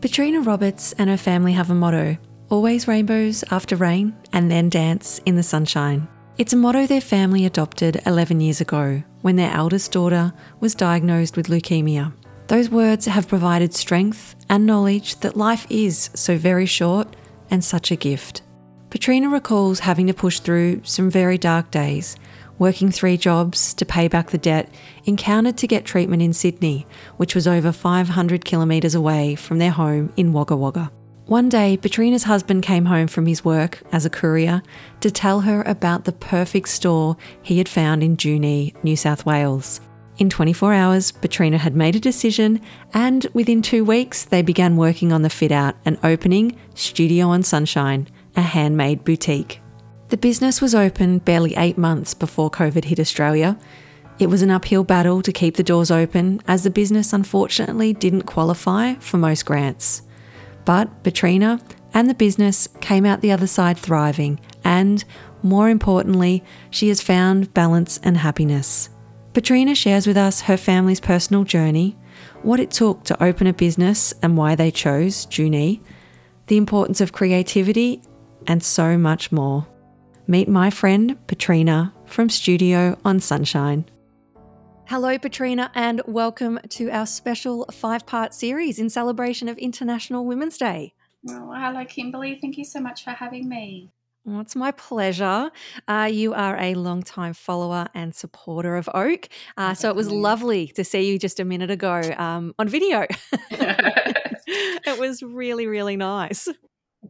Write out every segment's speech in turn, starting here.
Patrina Roberts and her family have a motto always rainbows after rain and then dance in the sunshine. It's a motto their family adopted 11 years ago when their eldest daughter was diagnosed with leukemia. Those words have provided strength and knowledge that life is so very short and such a gift. Patrina recalls having to push through some very dark days working three jobs to pay back the debt, encountered to get treatment in Sydney, which was over 500 kilometres away from their home in Wagga Wagga. One day, Patrina's husband came home from his work as a courier to tell her about the perfect store he had found in Junee, New South Wales. In 24 hours, Patrina had made a decision, and within two weeks, they began working on the fit out and opening Studio on Sunshine, a handmade boutique. The business was open barely eight months before COVID hit Australia. It was an uphill battle to keep the doors open, as the business unfortunately didn't qualify for most grants. But Patrina and the business came out the other side thriving, and more importantly, she has found balance and happiness. Patrina shares with us her family's personal journey, what it took to open a business and why they chose Junee, the importance of creativity, and so much more. Meet my friend Patrina from Studio on Sunshine. Hello, Patrina, and welcome to our special five part series in celebration of International Women's Day. Oh, hello, Kimberly. Thank you so much for having me. Well, it's my pleasure. Uh, you are a long-time follower and supporter of Oak. Uh, so it was lovely to see you just a minute ago um, on video. it was really, really nice.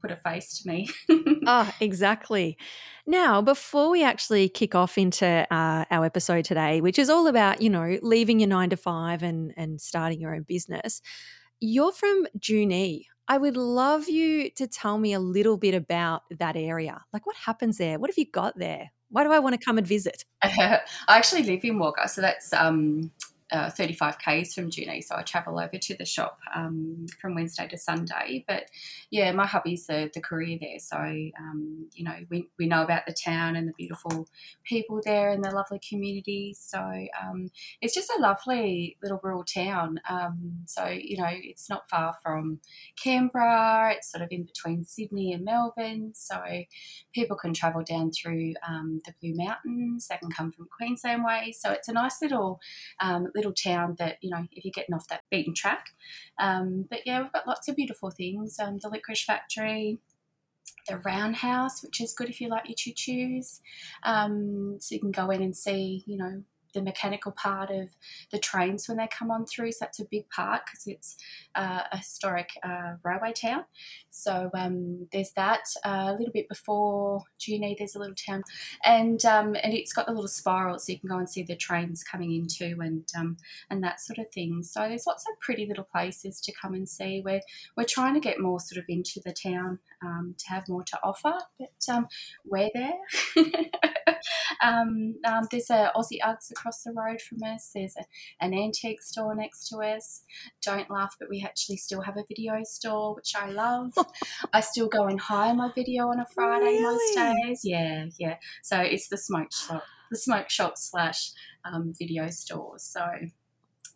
Put a face to me. oh, exactly. Now, before we actually kick off into uh, our episode today, which is all about, you know, leaving your nine to five and, and starting your own business, you're from Junee. I would love you to tell me a little bit about that area. Like, what happens there? What have you got there? Why do I want to come and visit? I actually live in Wagga, so that's um, uh, 35 k's from Junee, so I travel over to the shop um, from Wednesday to Sunday. But yeah, my hubby's the, the career there, so um, you know we, we know about the town and the beautiful people there and the lovely community. So um, it's just a lovely little rural town. Um, so you know it's not far from Canberra. It's sort of in between Sydney and Melbourne, so people can travel down through um, the Blue Mountains. They can come from Queensland way, so it's a nice little um, little town that you know if you're getting off that beaten track. Um, but yeah, we've got lots of beautiful things. Um, the licorice factory, the roundhouse, which is good if you like your choo choos. Um, so you can go in and see, you know, the mechanical part of the trains when they come on through. So that's a big part because it's uh, a historic uh, railway town. So um, there's that. Uh, a little bit before Junee, there's a little town, and um, and it's got the little spiral, so you can go and see the trains coming into and um, and that sort of thing. So there's lots of pretty little places to come and see. We're we're trying to get more sort of into the town um, to have more to offer, but um, we're there. Um, um, there's a Aussie Uggs across the road from us. There's a, an antique store next to us. Don't laugh, but we actually still have a video store, which I love. I still go and hire my video on a Friday really? most days. Yeah, yeah. So it's the smoke shop, the smoke shop slash um, video store. So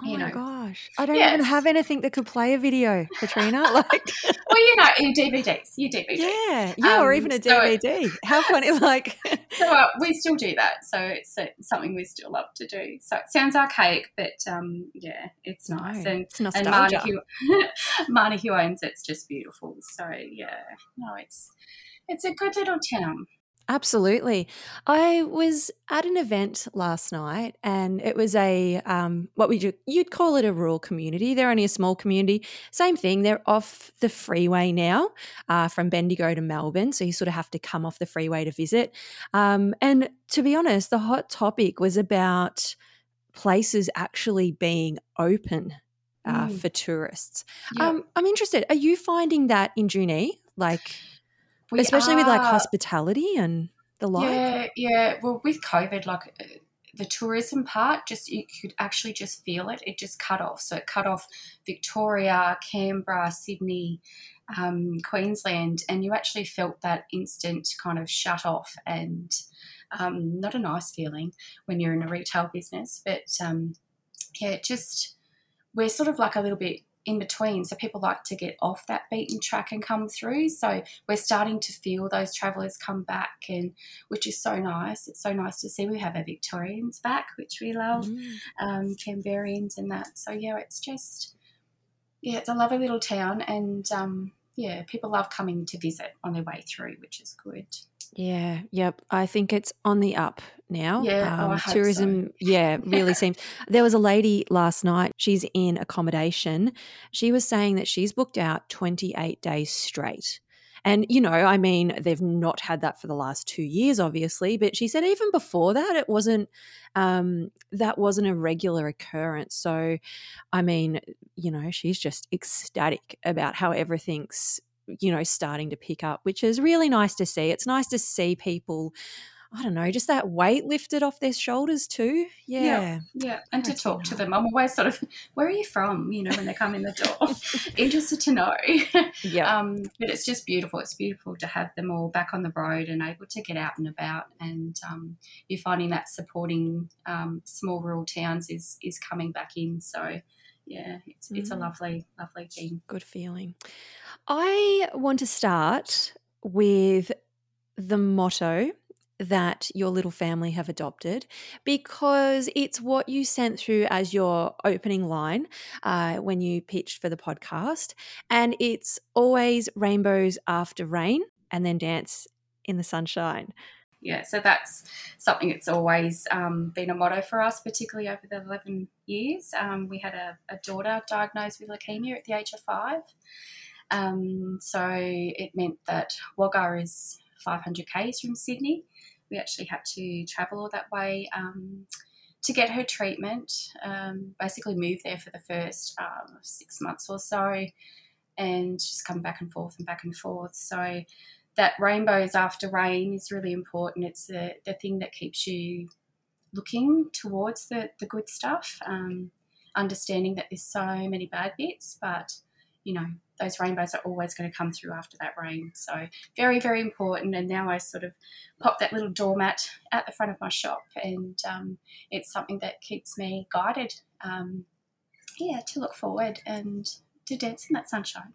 Oh you my know. gosh. I don't yes. even have anything that could play a video, Katrina. Like Well, you know, your DVDs, your DVDs. Yeah. Yeah, um, or even a DVD. So, How funny like So uh, we still do that. So it's uh, something we still love to do. So it sounds archaic, but um, yeah, it's nice. And it's nostalgia. and Marnie who, Marnie who owns it's just beautiful. So yeah. No, it's it's a good little town. Absolutely. I was at an event last night and it was a, um, what would you, you'd call it a rural community. They're only a small community. Same thing. They're off the freeway now uh, from Bendigo to Melbourne. So you sort of have to come off the freeway to visit. Um, and to be honest, the hot topic was about places actually being open uh, mm. for tourists. Yeah. Um, I'm interested. Are you finding that in Junee, like, we especially are, with like hospitality and the like? Yeah, yeah. Well, with COVID, like uh, the tourism part, just you could actually just feel it. It just cut off. So it cut off Victoria, Canberra, Sydney, um, Queensland, and you actually felt that instant kind of shut off and um, not a nice feeling when you're in a retail business. But um, yeah, just we're sort of like a little bit in between. So people like to get off that beaten track and come through. So we're starting to feel those travellers come back, and which is so nice. It's so nice to see. We have our Victorians back, which we love, mm. um, Canberrians and that. So yeah, it's just yeah, it's a lovely little town, and um, yeah, people love coming to visit on their way through, which is good. Yeah, yep. I think it's on the up now. Yeah, oh, um, oh, tourism. So. Yeah, really seems. There was a lady last night. She's in accommodation. She was saying that she's booked out twenty eight days straight. And, you know, I mean, they've not had that for the last two years, obviously, but she said even before that, it wasn't, um, that wasn't a regular occurrence. So, I mean, you know, she's just ecstatic about how everything's you know, starting to pick up, which is really nice to see. It's nice to see people, I don't know, just that weight lifted off their shoulders too. Yeah. Yeah. yeah. And to talk to them. I'm always sort of, where are you from? You know, when they come in the door. Interested to know. Yeah. Um, but it's just beautiful. It's beautiful to have them all back on the road and able to get out and about. And um, you're finding that supporting um, small rural towns is, is coming back in. So, yeah, it's, it's a mm. lovely, lovely thing. Good feeling. I want to start with the motto that your little family have adopted because it's what you sent through as your opening line uh, when you pitched for the podcast. And it's always rainbows after rain and then dance in the sunshine yeah, so that's something that's always um, been a motto for us, particularly over the 11 years. Um, we had a, a, daughter diagnosed with leukemia at the age of five. Um, so it meant that Wagga is 500 k's from Sydney. We actually had to travel all that way um, to get her treatment. Um, basically, move there for the first um, six months or so, and just come back and forth and back and forth. So that rainbows after rain is really important. It's the, the thing that keeps you looking towards the, the good stuff, um, understanding that there's so many bad bits, but you know, those rainbows are always going to come through after that rain. So, very, very important. And now I sort of pop that little doormat at the front of my shop, and um, it's something that keeps me guided, um, yeah, to look forward and to dance in that sunshine.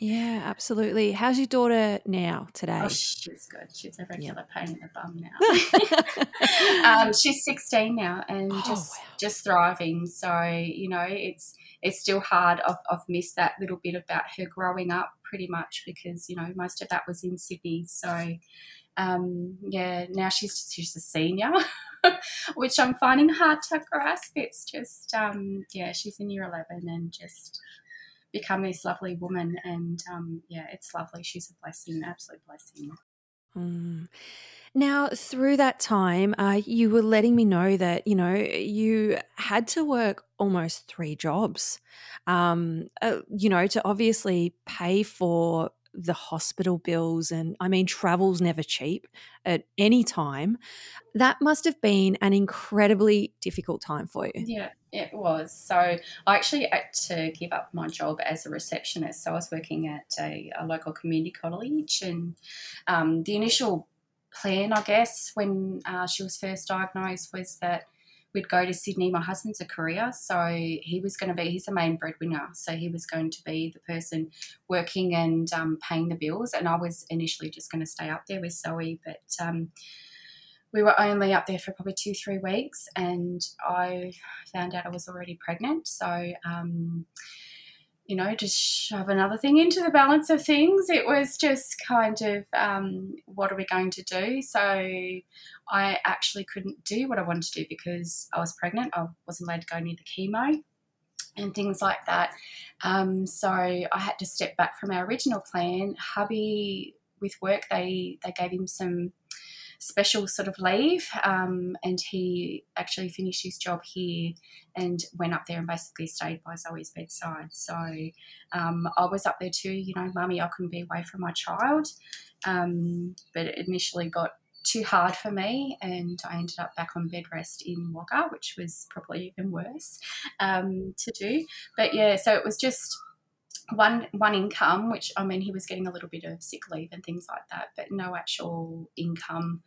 Yeah, absolutely. How's your daughter now today? Oh, she's good. She's a regular yeah. pain in the bum now. um, she's 16 now and oh, just wow. just thriving. So you know, it's it's still hard. I've, I've missed that little bit about her growing up pretty much because you know most of that was in Sydney. So um, yeah, now she's she's a senior, which I'm finding hard to grasp. It's just um, yeah, she's in year 11 and just become this lovely woman. And um, yeah, it's lovely. She's a blessing, absolute blessing. Mm. Now, through that time, uh, you were letting me know that you know you had to work almost three jobs, um, uh, you know, to obviously pay for the hospital bills and I mean travel's never cheap at any time. That must have been an incredibly difficult time for you. Yeah, it was. So I actually had to give up my job as a receptionist. So I was working at a, a local community college and um, the initial plan, I guess, when uh, she was first diagnosed was that we'd go to Sydney. My husband's a courier, so he was going to be, he's the main breadwinner. So he was going to be the person working and um, paying the bills. And I was initially just going to stay up there with Zoe, but um, we were only up there for probably two, three weeks. And I found out I was already pregnant. So, um, you know, just shove another thing into the balance of things. It was just kind of, um, what are we going to do? So I actually couldn't do what I wanted to do because I was pregnant. I wasn't allowed to go near the chemo and things like that. Um, so I had to step back from our original plan. Hubby, with work, they they gave him some special sort of leave, um, and he actually finished his job here and went up there and basically stayed by Zoe's bedside. So um, I was up there too. You know, mummy, I couldn't be away from my child, um, but it initially got too hard for me, and I ended up back on bed rest in Wagga, which was probably even worse um, to do. But yeah, so it was just one one income, which I mean he was getting a little bit of sick leave and things like that, but no actual income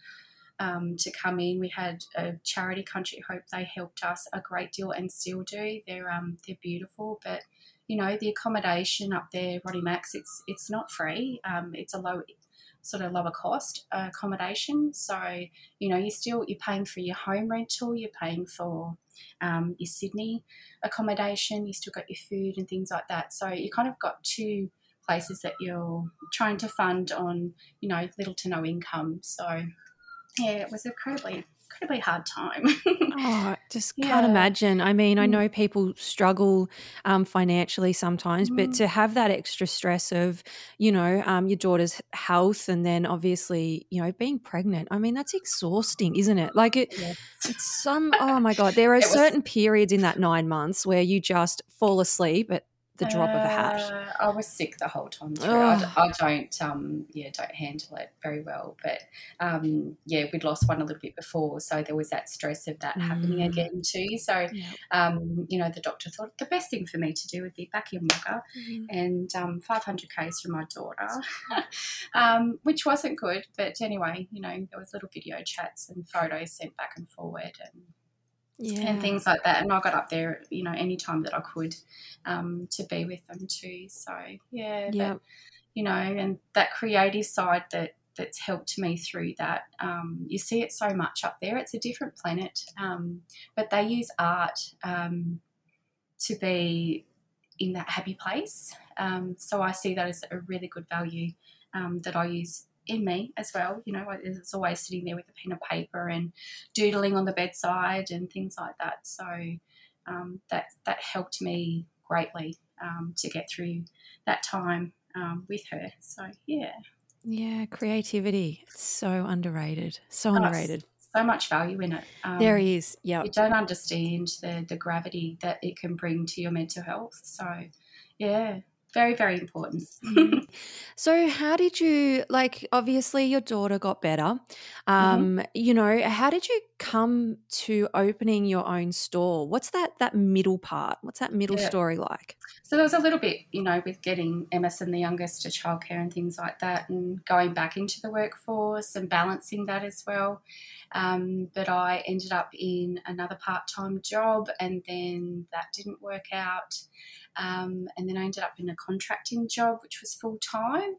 um, to come in. We had a charity, Country Hope. They helped us a great deal and still do. They're um, they're beautiful, but you know the accommodation up there, Ronnie Macs, it's it's not free. Um, it's a low sort of lower cost uh, accommodation. So you know, you're still you're paying for your home rental, you're paying for um, your Sydney accommodation, you still got your food and things like that. So you kind of got two places that you're trying to fund on, you know, little to no income. So yeah, it was incredibly incredibly hard time. oh, just yeah. can't imagine. I mean, I mm. know people struggle um, financially sometimes, mm. but to have that extra stress of, you know, um, your daughter's health and then obviously, you know, being pregnant, I mean, that's exhausting, isn't it? Like it, yes. it's some, oh my God, there are was, certain periods in that nine months where you just fall asleep at the drop uh, of a hat. Uh, I was sick the whole time through. I, I, don't, um, yeah, don't handle it very well. But um, yeah, we'd lost one a little bit before, so there was that stress of that mm. happening again too. So, um, you know, the doctor thought the best thing for me to do would be back in Wagga mm. and um, 500 k's from my daughter, um, which wasn't good. But anyway, you know, there was little video chats and photos sent back and forward and yeah. and things like that. And I got up there, you know, any time that I could um, to be with them too. So yeah, yeah. But, you know, and that creative side that that's helped me through that. Um, you see it so much up there. It's a different planet, um, but they use art um, to be in that happy place. Um, so I see that as a really good value um, that I use in me as well. You know, it's always sitting there with a pen and paper and doodling on the bedside and things like that. So um, that that helped me greatly um, to get through that time um, with her. So yeah, yeah, creativity. It's so underrated. So oh, underrated. So much value in it. there um, is. Yeah, you don't understand the the gravity that it can bring to your mental health. So yeah, very very important mm-hmm. so how did you like obviously your daughter got better mm-hmm. um mm-hmm. you know how did you come to opening your own store what's that that middle part what's that middle yeah. story like so there was a little bit you know with getting emerson the youngest to childcare and things like that and going back into the workforce and balancing that as well um, but i ended up in another part-time job and then that didn't work out um, and then I ended up in a contracting job, which was full time,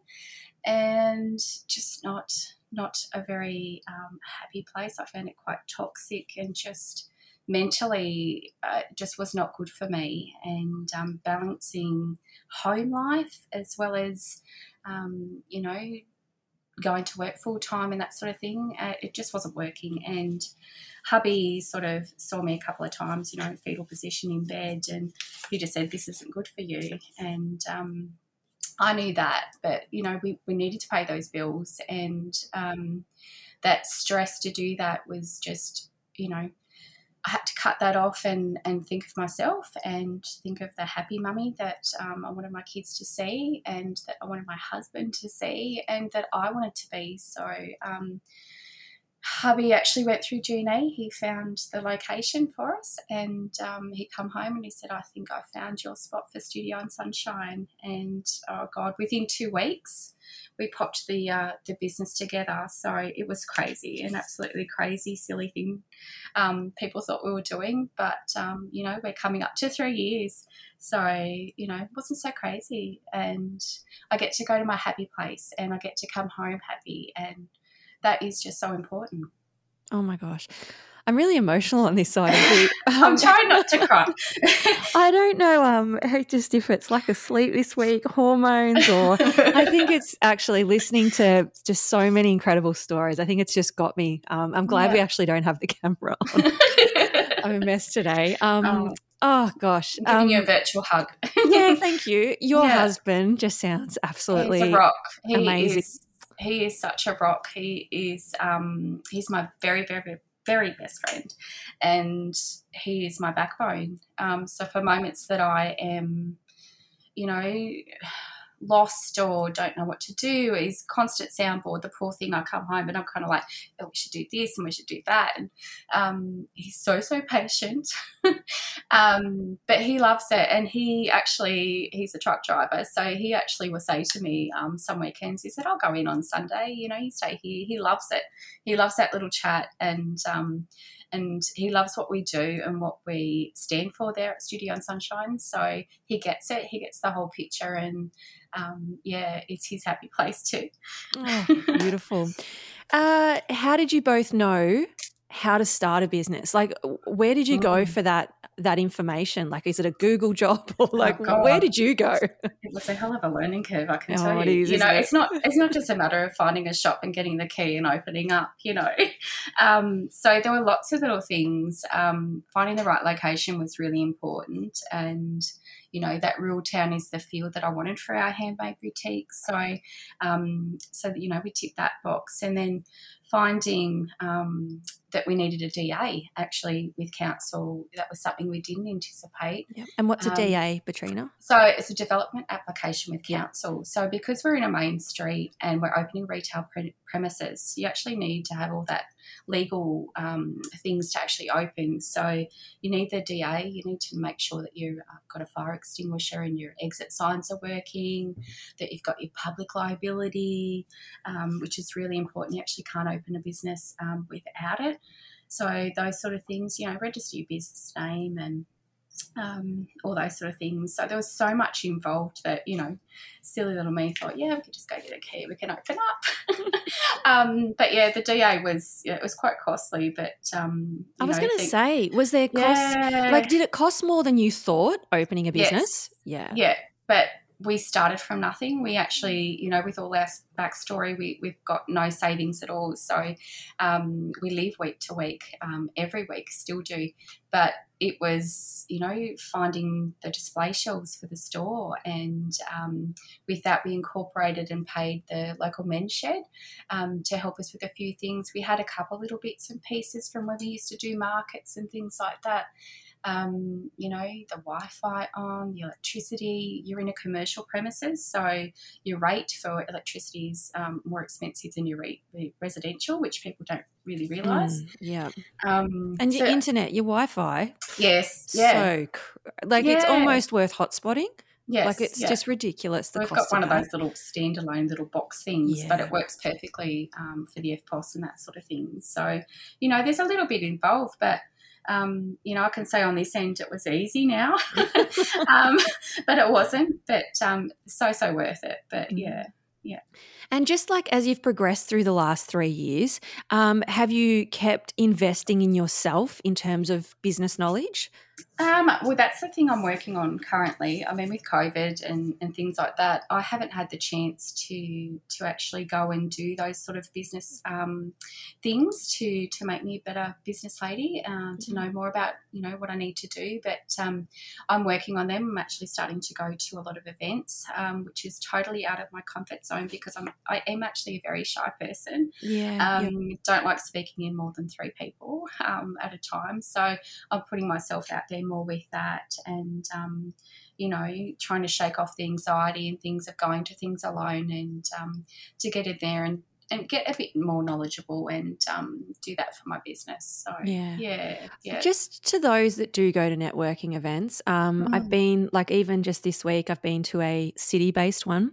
and just not not a very um, happy place. I found it quite toxic and just mentally uh, just was not good for me. And um, balancing home life as well as um, you know going to work full time and that sort of thing. Uh, it just wasn't working. And hubby sort of saw me a couple of times, you know, fetal position in bed, and he just said, This isn't good for you. And um, I knew that, but, you know, we, we needed to pay those bills. And um, that stress to do that was just, you know, I had to cut that off and, and think of myself and think of the happy mummy that um, I wanted my kids to see and that I wanted my husband to see and that I wanted to be. So, um, hubby actually went through G&A. He found the location for us and um, he come home and he said, I think I found your spot for Studio on Sunshine. And oh God, within two weeks, we popped the uh, the business together. So it was crazy, an absolutely crazy, silly thing um, people thought we were doing. But um, you know, we're coming up to three years, so you know, it wasn't so crazy. And I get to go to my happy place, and I get to come home happy, and that is just so important. Oh my gosh. I'm really emotional on this side. Um, I'm trying not to cry. I don't know um, just if it's like a sleep this week, hormones, or I think it's actually listening to just so many incredible stories. I think it's just got me. Um, I'm glad yeah. we actually don't have the camera on. I'm a mess today. Um, oh. oh. gosh. I'm giving you a um, virtual hug. yeah, thank you. Your yeah. husband just sounds absolutely He's a rock. He amazing. Is he is such a rock. He is um, he's my very very very best friend, and he is my backbone. Um, so for moments that I am, you know lost or don't know what to do. He's constant soundboard. The poor thing. I come home and I'm kind of like, oh, we should do this and we should do that. And um, he's so so patient, um, but he loves it. And he actually he's a truck driver, so he actually will say to me um, some weekends, he said, "I'll go in on Sunday. You know, you stay here." He loves it. He loves that little chat and um, and he loves what we do and what we stand for there at Studio on Sunshine. So he gets it. He gets the whole picture, and um, yeah, it's his happy place too. Oh, beautiful. uh, how did you both know how to start a business? Like, where did you go mm. for that that information? Like, is it a Google job or oh, like oh where did you go? It was a hell of a learning curve, I can oh, tell you. Is, you know, it? it's not it's not just a matter of finding a shop and getting the key and opening up. You know, um, so there were lots of little things. Um, finding the right location was really important, and you know that rural town is the feel that I wanted for our handmade boutique. So, um, so you know we ticked that box, and then finding um, that we needed a DA actually with council. That was something we didn't anticipate. Yep. And what's a um, DA, Patrina? So it's a development application with council. So because we're in a main street and we're opening retail pre- premises, you actually need to have all that legal um, things to actually open. So you need the DA. You need to make sure that you've uh, got a fire extinguisher and your exit signs are working. That you've got your public liability, um, which is really important. You actually can't open a business um, without it. So those sort of things, you know, register your business name and um, all those sort of things. So there was so much involved that, you know, silly little me thought, yeah, we could just go get a key, we can open up. um, but yeah, the DA was, yeah, it was quite costly, but. Um, I was going to say, was there cost, yeah. like, did it cost more than you thought opening a business? Yes. Yeah. Yeah. But we started from nothing. We actually, you know, with all our backstory, we, we've got no savings at all. So um, we live week to week, um, every week, still do. But it was, you know, finding the display shelves for the store. And um, with that, we incorporated and paid the local men's shed um, to help us with a few things. We had a couple little bits and pieces from when we used to do markets and things like that um, you know, the Wi Fi on, the electricity. You're in a commercial premises, so your rate for electricity is um, more expensive than your rate residential, which people don't really realise. Mm, yeah. Um, and your so, internet, your Wi Fi. Yes. Yeah. So, like, yeah. it's almost worth hotspotting. Yes, like it's yeah. just ridiculous. The We've got one of, those little standalone little box things, yeah. but it works perfectly um, for the EFTPOS and that sort of thing. So, you know, there's a little bit involved, but um, you know, I can say on this end it was easy now, um, but it wasn't. But um, so so worth it. But mm. yeah, yeah. And just like as you've progressed through the last three years, um, have you kept investing in yourself in terms of business knowledge? Um, well, that's the thing I'm working on currently. I mean, with COVID and, and things like that, I haven't had the chance to to actually go and do those sort of business um, things to to make me a better business lady, uh, to mm-hmm. know more about you know what I need to do. But um, I'm working on them. I'm actually starting to go to a lot of events, um, which is totally out of my comfort zone because I'm I am actually a very shy person. Yeah, yeah. Um, don't like speaking in more than three people um, at a time. So I'm putting myself out there more with that and um, you know trying to shake off the anxiety and things of going to things alone and um, to get in there and and get a bit more knowledgeable and um, do that for my business. So yeah, yeah, yeah. Just to those that do go to networking events, um, mm. I've been like even just this week, I've been to a city-based one,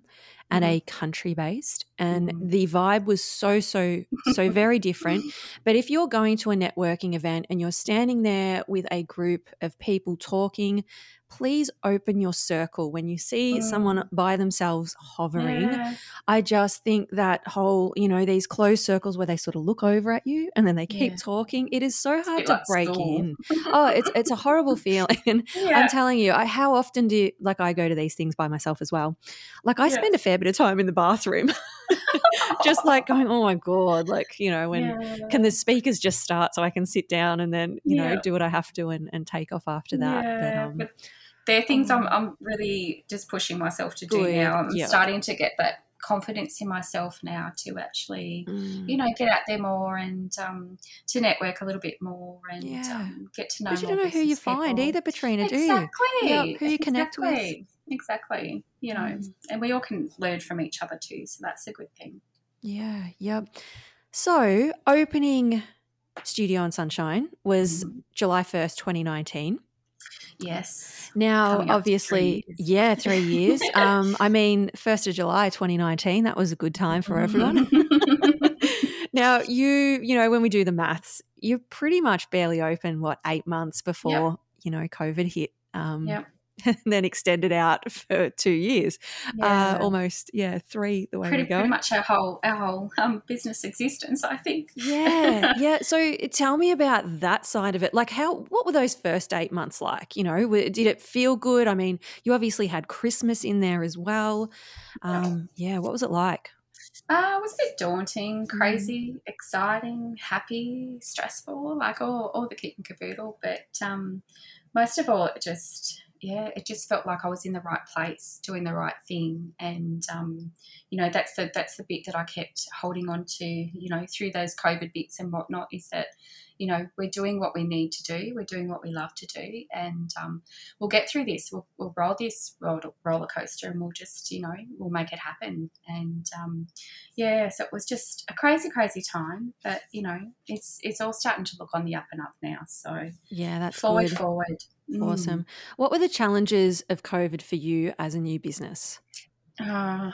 and mm-hmm. a country based. And mm-hmm. the vibe was so, so, so very different. But if you're going to a networking event and you're standing there with a group of people talking, please open your circle when you see mm. someone by themselves hovering. Yeah. I just think that whole, you know, these closed circles where they sort of look over at you and then they keep yeah. talking, it is so hard to break in. oh, it's it's a horrible feeling. Yeah. I'm telling you, I, how often do you, like I go to these things by myself as well. Like I spend a fair bit of time in the bathroom. just like going, oh my god, like you know, when can the speakers just start so I can sit down and then you know do what I have to and, and take off after that. But, um, but they're things I'm, I'm really just pushing myself to do Good. now. I'm starting to get that confidence in myself now to actually, Mm. you know, get out there more and um, to network a little bit more and Yeah. um, get to know Because you don't know who you business find people. either, Katrina, do you? Exactly. Yep, who you connect with. Exactly. You know, Mm. and we all can learn from each other too, so that's a good thing. Yeah, yep. So, opening Studio on Sunshine was Mhm. July 1st, 2019. Yes. Now, Coming up to obviously, three yeah, three years. um, I mean, 1st of July 2019, that was a good time for everyone. now, you, you know, when we do the maths, you're pretty much barely open, what, eight months before, you know, COVID hit. Um, Yep. and then extended out for two years. yeah. Uh, almost, yeah, three the way pretty, we're going. pretty much our whole our whole um, business existence, I think. Yeah, yeah. So tell me about that side of it. Like, how? What were those first eight months like? You know, did it feel good? I mean, you obviously had Christmas in there as well. Um, yeah, what was it like? Uh, it was a bit daunting, Mm. crazy, exciting, happy, stressful, like all, all the kit and caboodle. But um, most of all, it just, yeah, it just felt like I was in the right place, doing the right thing. And, um, you know, that's the, that's the bit that I kept holding on to, you know, through those COVID bits and whatnot is that, you know, we're doing what we need to do. We're doing what we love to do. And um, we'll get through this. We'll, we'll roll this roller, coaster and we'll just, you know, we'll make it happen. And, um, yeah, so it was just a crazy, crazy time. But you know, it's it's all starting to look on the up and up now. So Yeah, that's forward, good. forward. Mm. Awesome. What were the challenges of COVID for you as a new business? Uh,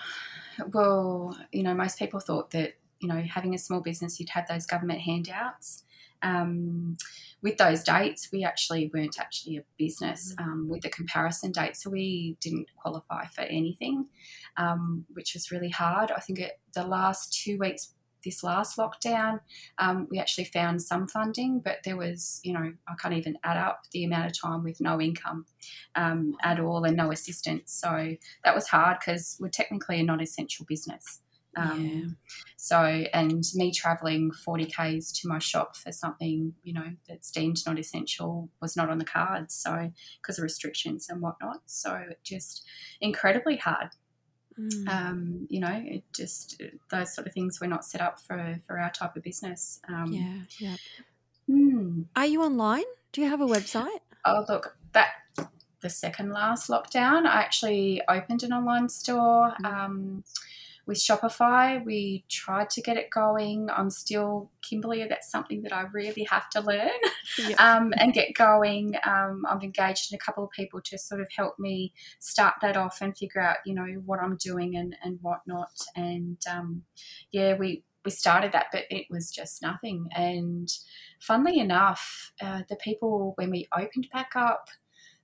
well, you know, most people thought that you know having a small business, you'd have those government handouts. Um, with those dates, we actually weren't actually a business um, with the comparison date, so we didn't qualify for anything, um, which was really hard. I think it, the last two weeks, this last lockdown, um, we actually found some funding, but there was, you know, I can't even add up the amount of time with no income um, at all and no assistance. So that was hard because we're technically a non-essential business. Um, Yeah. So, and me traveling 40 Ks to my shop for something, you know, that's deemed not essential was not on the cards. So, because of restrictions and whatnot. So, it just incredibly hard. Mm. Um, you know, it just, those sort of things were not set up for, for our type of business. Um, yeah, yeah. hmm. Are you online? Do you have a website? Oh, look, that the second last lockdown, I actually opened an online store Mm. um, with Shopify. We tried to get it going. I'm still, Kimberly, that's something that I really have to learn Yeah. um, and get going. Um, I've engaged in a couple of people to sort of help me start that off and figure out, you know, what I'm doing and, and whatnot. And um, yeah, we, we started that, but it was just nothing. And funnily enough, uh, the people, when we opened back up,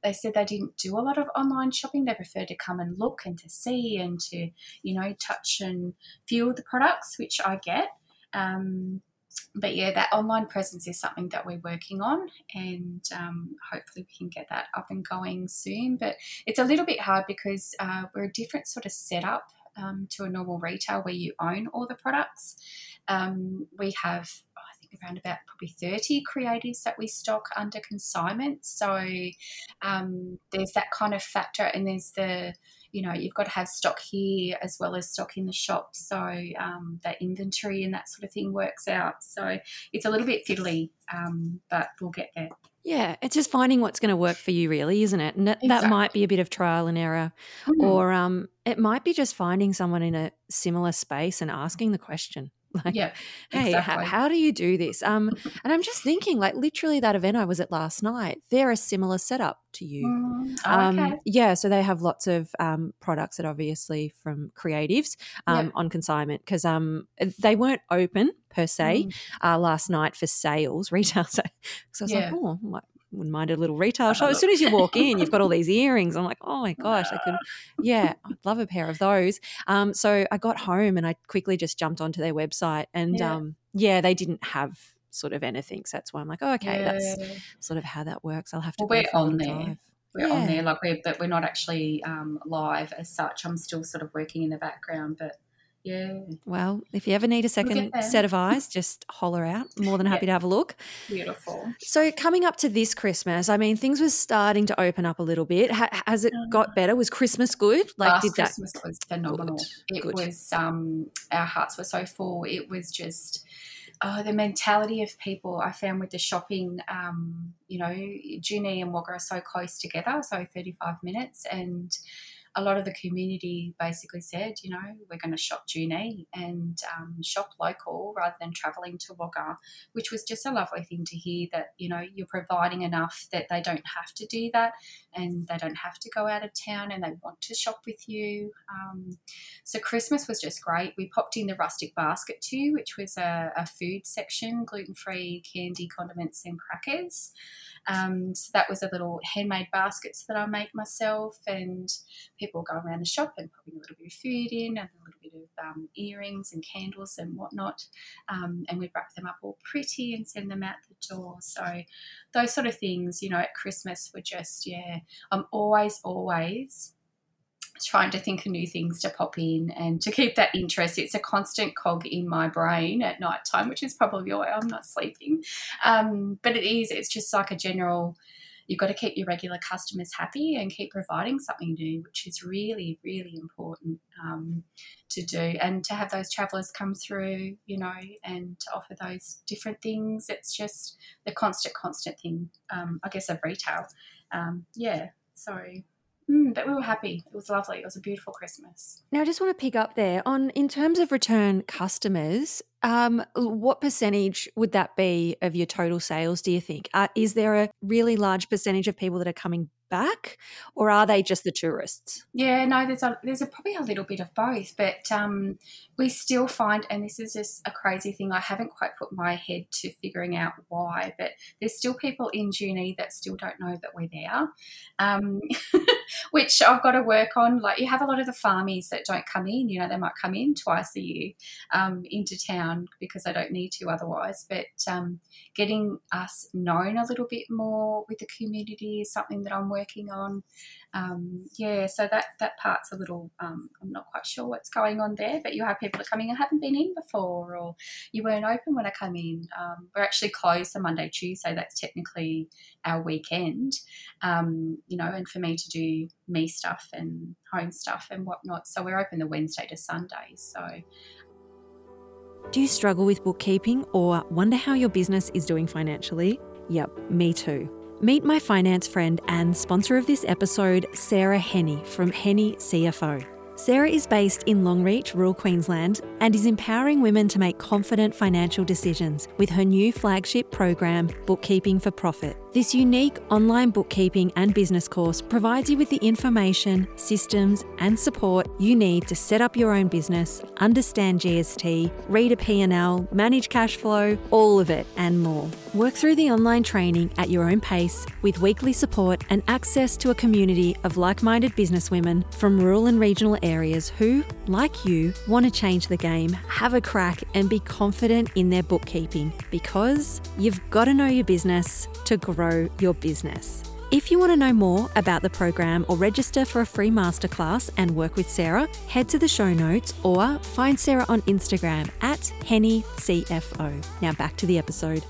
they said they didn't do a lot of online shopping. They preferred to come and look and to see and to, you know, touch and feel the products, which I get. Um, but yeah, that online presence is something that we're working on, and um, hopefully we can get that up and going soon. But it's a little bit hard because uh, we're a different sort of setup um, to a normal retail where you own all the products. Um, we have, around about probably 30 creatives that we stock under consignment. So um, there's that kind of factor, and there's the you know you've got to have stock here as well as stock in the shop so um, that inventory and that sort of thing works out so it's a little bit fiddly um, but we'll get there Yeah, it's just finding what's going to work for you, really, isn't it? And that, that might be a bit of trial and error, Hmm. or um, it might be just finding someone in a similar space and asking the question, like, yeah "Hey, exactly. h- how do you do this?" Um, and I'm just thinking, like, literally that event I was at last night, they're a similar setup to you. Mm, oh, Um, okay yeah, so they have lots of um, products that obviously from creatives um, Yep. on consignment because um, they weren't open per se Mm, uh, last night for sales, retail. So, so I was Yeah. like, oh, wouldn't mind a little retail shop. As soon as you walk in, you've got all these earrings. I'm like, oh my gosh, I could, yeah, I'd love a pair of those. Um, so I got home and I quickly just jumped onto their website and Yeah. um, yeah, they didn't have sort of anything. So that's why I'm like, oh, okay, that's sort of how that works. I'll have to Well, we're on there. drive. we're Yeah. on there like we're but we're not actually um, live as such i'm still sort of working in the background but Yeah. Well, if you ever need a second set of eyes, just holler out. More than happy to have a look. Beautiful. So, coming up to this Christmas, I mean, things were starting to open up a little bit. Ha- has it got uh, better? Was Christmas good? Like, Last did that Christmas was phenomenal. Good. It good. was. Um, our hearts were so full. It was just. Oh, the mentality of people I found with the shopping, um, you know, Junee and Wagga are so close together, so 35 minutes, and a lot of the community basically said, you know, we're going to shop Junee and um, shop local rather than travelling to Wagga, which was just a lovely thing to hear that, you know, you're providing enough that they don't have to do that and they don't have to go out of town and they want to shop with you. Um, so Christmas was just great. We popped in the rustic basket too, which was a, a food section, gluten free candy, condiments, and crackers. Um, so that was a little handmade baskets that I make myself, and people go around the shop and putting a little bit of food in and a little bit of um, earrings and candles and whatnot, um, and we'd wrap them up all pretty and send them out the door. So those sort of things, you know, at Christmas were just yeah. I'm always always trying to think of new things to pop in and to keep that interest. It's a constant cog in my brain at night time, which is probably why I'm not sleeping. Um, but it is, it's just like a general, you've got to keep your regular customers happy and keep providing something new, which is really, really important um, to do. And to have those travellers come through, you know, and to offer those different things, it's just the constant, constant thing, um, I guess, of retail. Um, yeah. So Mm, but we were happy. It was lovely. It was a beautiful Christmas. Now, I just want to pick up there on in terms of return customers. Um, what percentage would that be of your total sales? Do you think? Uh, is there a really large percentage of people that are coming back, or are they just the tourists? Yeah, no, there's a there's a, probably a little bit of both, but um, we still find, and this is just a crazy thing. I haven't quite put my head to figuring out why, but there's still people in Junee that still don't know that we're there, um, which I've got to work on. Like you have a lot of the farmies that don't come in. You know, they might come in twice a year um, into town because they don't need to otherwise. But um, getting us known a little bit more with the community is something that I'm working on. Um, yeah, so that that part's a little. Um, I'm not quite sure what's going on there, but you have people coming and haven't been in before, or you weren't open when I come in. Um, we're actually closed on Monday, Tuesday. That's technically our weekend, um, you know, and for me to do me stuff and home stuff and whatnot. So we're open the Wednesday to Sunday. So do you struggle with bookkeeping or wonder how your business is doing financially? Yep, me too. Meet my finance friend and sponsor of this episode, Sarah Henney from Henney CFO. Sarah is based in Longreach, rural Queensland, and is empowering women to make confident financial decisions with her new flagship program, Bookkeeping for Profit. This unique online bookkeeping and business course provides you with the information, systems, and support you need to set up your own business, understand GST, read a P&L, manage cash flow, all of it and more. Work through the online training at your own pace with weekly support and access to a community of like-minded businesswomen from rural and regional areas who, like you, want to change the game, have a crack and be confident in their bookkeeping because you've got to know your business to grow grow your business. If you want to know more about the program or register for a free masterclass and work with Sarah, head to the show notes or find Sarah on Instagram at HenneyCFO. Now back to the episode.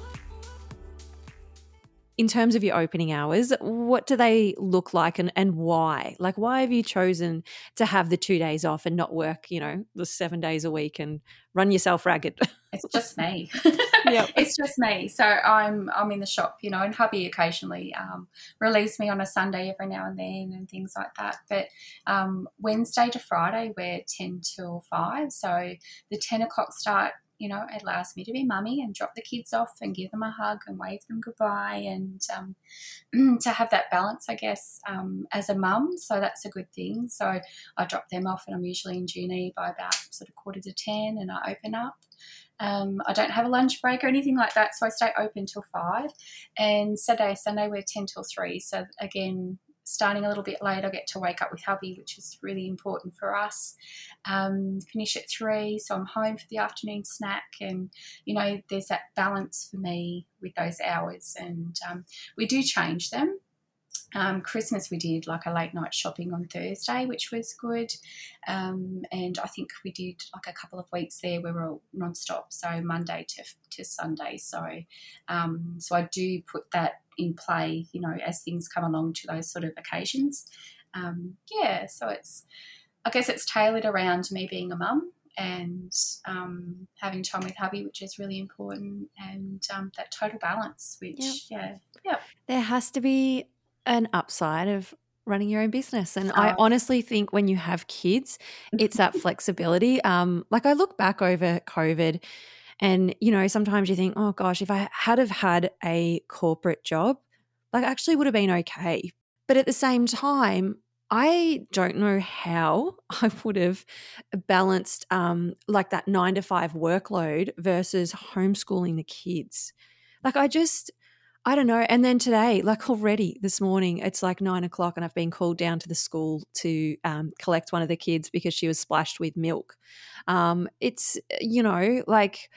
In terms of your opening hours, what do they look like and, and why? Like, why have you chosen to have the two days off and not work, you know, the seven days a week and run yourself ragged? It's just me. yep. It's just me. So I'm I'm in the shop, you know, and hubby occasionally um, relieves me on a Sunday every now and then and things like that. But um, Wednesday to Friday we're ten till five. So the ten o'clock start you know, it allows me to be mummy and drop the kids off and give them a hug and wave them goodbye and um, to have that balance, I guess, um, as a mum. So that's a good thing. So I drop them off and I'm usually in Junee by about sort of quarter to 10 and I open up. Um, I don't have a lunch break or anything like that, so I stay open till five. And Saturday, Sunday, we're 10 till three. So again, starting a little bit late, I get to wake up with hubby, which is really important for us. Um, finish at three, so I'm home for the afternoon snack, and you know, there's that balance for me with those hours, and um, we do change them. Um, Christmas we did like a late night shopping on Thursday, which was good, um, and I think we did like a couple of weeks there where we were non-stop, so Monday to, to Sunday. So, um, so I do put that in play, you know, as things come along to those sort of occasions. Um, yeah, so it's I guess it's tailored around me being a mum and um, having time with hubby, which is really important, and um, that total balance, which yep. yeah, yeah. There has to be an upside of running your own business. And oh. I honestly think when you have kids, it's that flexibility. Um, like I look back over COVID and, you know, sometimes you think, oh gosh, if I had have had a corporate job, like I actually would have been okay. But at the same time, I don't know how I would have balanced um, like that nine to five workload versus homeschooling the kids. Like I just, I don't know. And then today, like already this morning, it's like nine o'clock, and I've been called down to the school to um, collect one of the kids because she was splashed with milk. Um, it's, you know, like,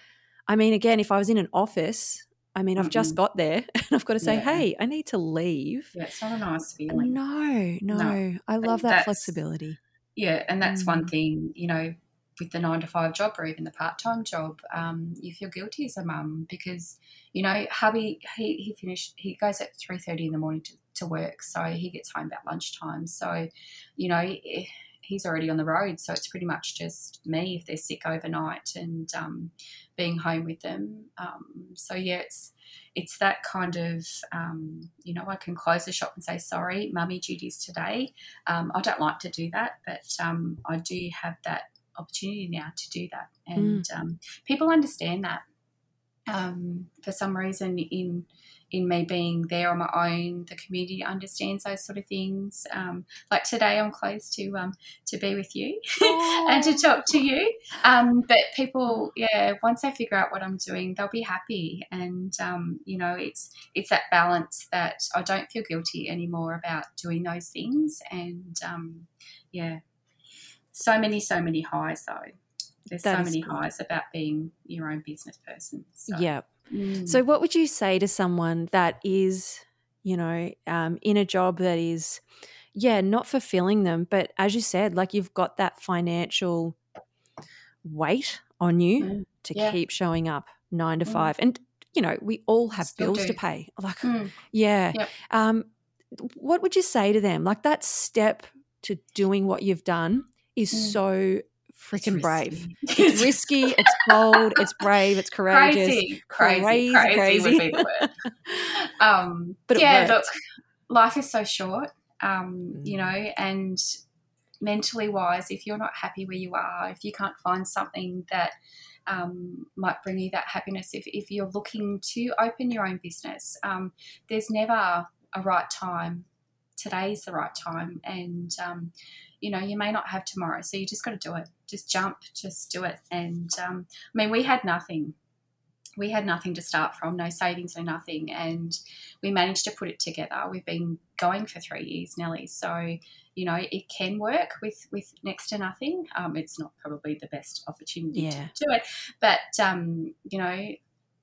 I mean, again, if I was in an office, I mean, I've just got there and I've got to say, yeah. hey, I need to leave. Yeah, it's not a nice feeling. No, no. no. I love that flexibility. Yeah, and that's mm. one thing, you know, with the nine to five job or even the part time job, um, you feel guilty as a mum because you know hubby he he finished he goes at three thirty in the morning to, to work, so he gets home about lunchtime. So, you know. He's already on the road, so it's pretty much just me if they're sick overnight and um, being home with them. Um, so yeah, it's it's that kind of um, you know I can close the shop and say sorry, mummy duties today. Um, I don't like to do that, but um, I do have that opportunity now to do that, and mm. um, people understand that. Um, for some reason, in in me being there on my own, the community understands those sort of things. Um, like today, I'm close to um, to be with you and to talk to you. Um, but people, yeah, once they figure out what I'm doing, they'll be happy, and um, you know, it's it's that balance that I don't feel guilty anymore about doing those things, and um, yeah, so many, so many highs though. There's that so many good. highs about being your own business person. So. Yeah. Mm. So, what would you say to someone that is, you know, um, in a job that is, yeah, not fulfilling them, but as you said, like you've got that financial weight on you mm. to yeah. keep showing up nine to mm. five, and you know, we all have Still bills do. to pay. Like, mm. yeah. Yep. Um, what would you say to them? Like that step to doing what you've done is mm. so freaking brave. It's risky, it's bold, it's brave, it's courageous. Crazy, crazy, crazy, crazy, would be the word. Um, but yeah, look, life is so short, um, mm. you know, and mentally wise, if you're not happy where you are, if you can't find something that um, might bring you that happiness, if, if you're looking to open your own business, um, there's never a right time. Today's the right time, and um, you know, you may not have tomorrow. So you just got to do it. Just jump, just do it. And um, I mean, we had nothing. We had nothing to start from, no savings, no nothing. And we managed to put it together. We've been going for three years, Nelly. So, you know, it can work with, with next to nothing. Um, it's not probably the best opportunity yeah. to do it. But, um, you know,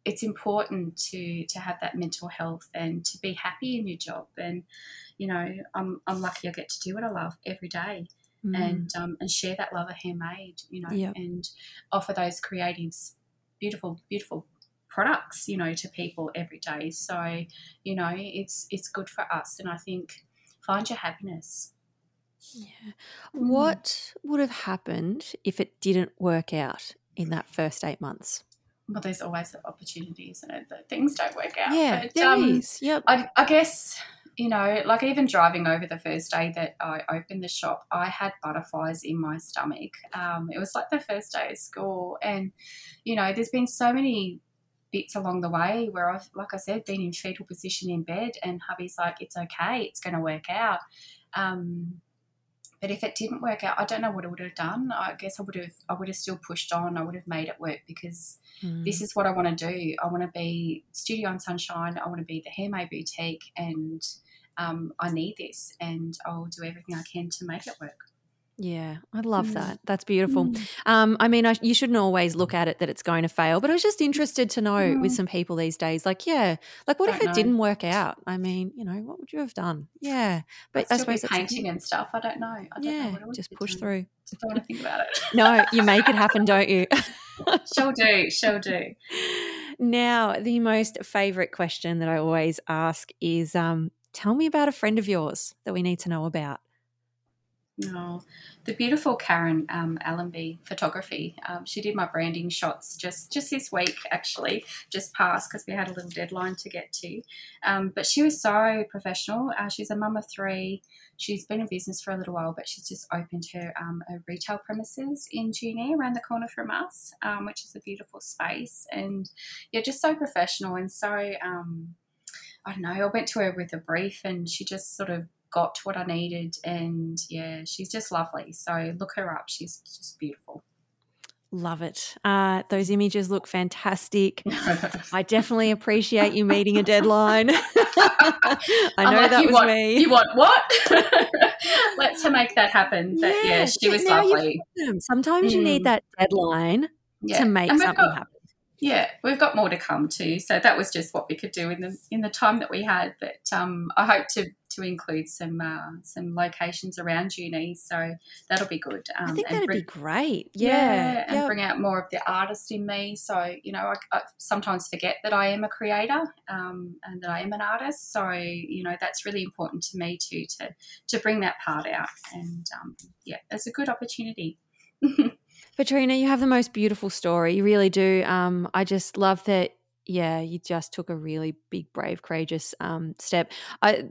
it's important to to have that mental health and to be happy in your job and you know I'm, I'm lucky I get to do what I love every day mm. and um, and share that love of handmade you know yep. and offer those creative beautiful beautiful products you know to people every day so you know it's it's good for us and I think find your happiness yeah. Mm. What would have happened if it didn't work out in that first eight months? well, there's always opportunities in it that things don't work out. Yeah, but, there um, is. Yep. I, I guess you know, like even driving over the first day that I opened the shop, I had butterflies in my stomach. Um, it was like the first day of school, and you know, there's been so many bits along the way where I've, like I said, been in fetal position in bed, and hubby's like, "It's okay, it's going to work out." Um, but if it didn't work out, I don't know what I would have done. I guess I would have I would have still pushed on. I would have made it work because mm. this is what I want to do. I want to be Studio on Sunshine. I want to be the Handmade Boutique, and um, I need this, and I'll do everything I can to make it work. Yeah, I love mm. that. That's beautiful. Mm. Um, I mean, I, you shouldn't always look at it that it's going to fail, but I was just interested to know mm. with some people these days, like, yeah, like what Don't if it know. didn't work out? I mean, you know, what would you have done? Yeah, but I suppose painting and stuff. I don't know. I don't yeah, know just push through. Just don't want to think about it. no, you make it happen, don't you? she'll do. She'll do. Now, the most favorite question that I always ask is, um, tell me about a friend of yours that we need to know about. Oh, the beautiful Karen um, Allenby photography. Um, she did my branding shots just just this week, actually, just passed because we had a little deadline to get to. Um, but she was so professional. Uh, she's a mum of three. She's been in business for a little while, but she's just opened her um, retail premises in Junee, around the corner from us, um, which is a beautiful space. And yeah, just so professional and so. Um, I don't know. I went to her with a brief, and she just sort of got what I needed. And yeah, she's just lovely. So look her up. She's just beautiful. Love it. Uh, those images look fantastic. I definitely appreciate you meeting a deadline. I know like, that was want, me. You want what? Let's make that happen. But yeah, yeah she was lovely. Sometimes mm. you need mm. that deadline yeah. to make something got, happen. Yeah, we've got more to come too. So that was just what we could do in the in the time that we had. But um, I hope to to include some uh, some locations around Junee, so that'll be good. Um, I think that'd bring, be great. Yeah, yeah and yep. bring out more of the artist in me. So you know, I, I sometimes forget that I am a creator um, and that I am an artist. So you know, that's really important to me too to to bring that part out. And um, yeah, it's a good opportunity. Patrina, you have the most beautiful story. You really do. Um, I just love that. Yeah, you just took a really big, brave, courageous um, step. I,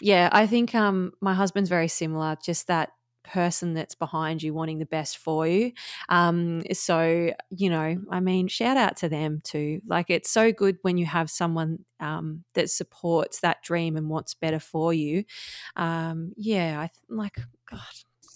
yeah, I think um, my husband's very similar. Just that person that's behind you wanting the best for you. Um, so, you know, I mean, shout out to them too. Like, it's so good when you have someone um, that supports that dream and wants better for you. Um, yeah, I th- like, God,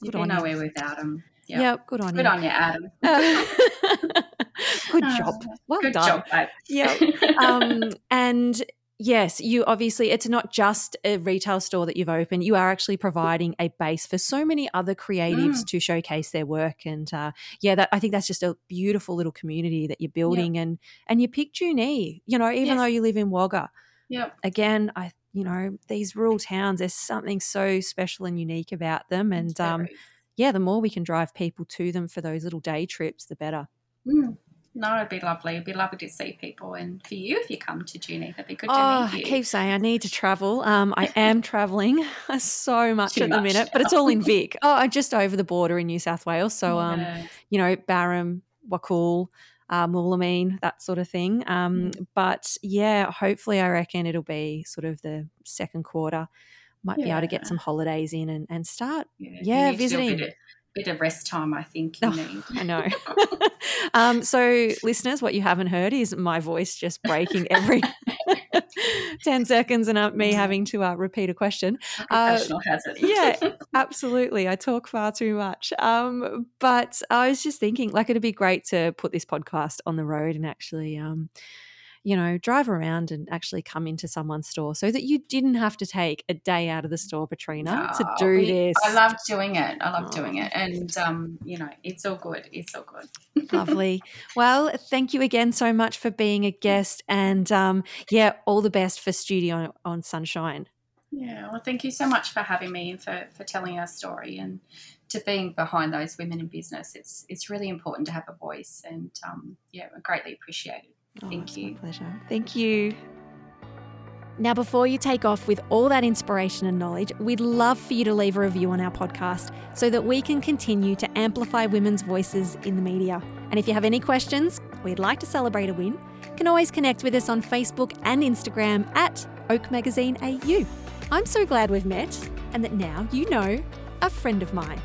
You'd be nowhere you. without them. Yep. yep, good on good you. Good on you, Adam. good job. Well good done. Job, yeah. Um, and yes, you obviously, it's not just a retail store that you've opened. You are actually providing a base for so many other creatives mm. to showcase their work. And uh, yeah, that I think that's just a beautiful little community that you're building. And and you picked Junee, you know, even yes. though you live in Wagga. Yeah. Again, I you know these rural towns. There's something so special and unique about them. And um, yeah, the more we can drive people to them for those little day trips, the better. Mm. No, it'd be lovely. It'd be lovely to see people, and for you, if you come to Junee, that'd be good. Oh, to meet you. I keep saying I need to travel. Um, I am traveling so much Too at much. the minute, but it's all in Vic. Oh, I'm just over the border in New South Wales, so um, yeah. you know, Barham, Wakool, uh, Moulamein, that sort of thing. Um, mm. but yeah, hopefully, I reckon it'll be sort of the second quarter. Might yeah. be able to get some holidays in and, and start, yeah, yeah visiting bit of rest time, I think oh. I know. um, so, listeners, what you haven't heard is my voice just breaking every 10 seconds and uh, me having to uh, repeat a question. Uh, yeah, absolutely. I talk far too much. Um, but I was just thinking, like, it'd be great to put this podcast on the road and actually. Um, you know, drive around and actually come into someone's store so that you didn't have to take a day out of the store, Patrina, to do we, this. I love doing it. I love oh. doing it. And, um, you know, it's all good. It's all good. Lovely. Well, thank you again so much for being a guest. And um, yeah, all the best for Studio on Sunshine. Yeah, well, thank you so much for having me and for, for telling our story and to being behind those women in business. It's it's really important to have a voice, and um, yeah, I greatly appreciate it. Oh, Thank oh, you. pleasure. Thank you. Now, before you take off with all that inspiration and knowledge, we'd love for you to leave a review on our podcast so that we can continue to amplify women's voices in the media. And if you have any questions, we'd like to celebrate a win, can always connect with us on Facebook and Instagram at Oak Magazine AU. I'm so glad we've met and that now you know a friend of mine.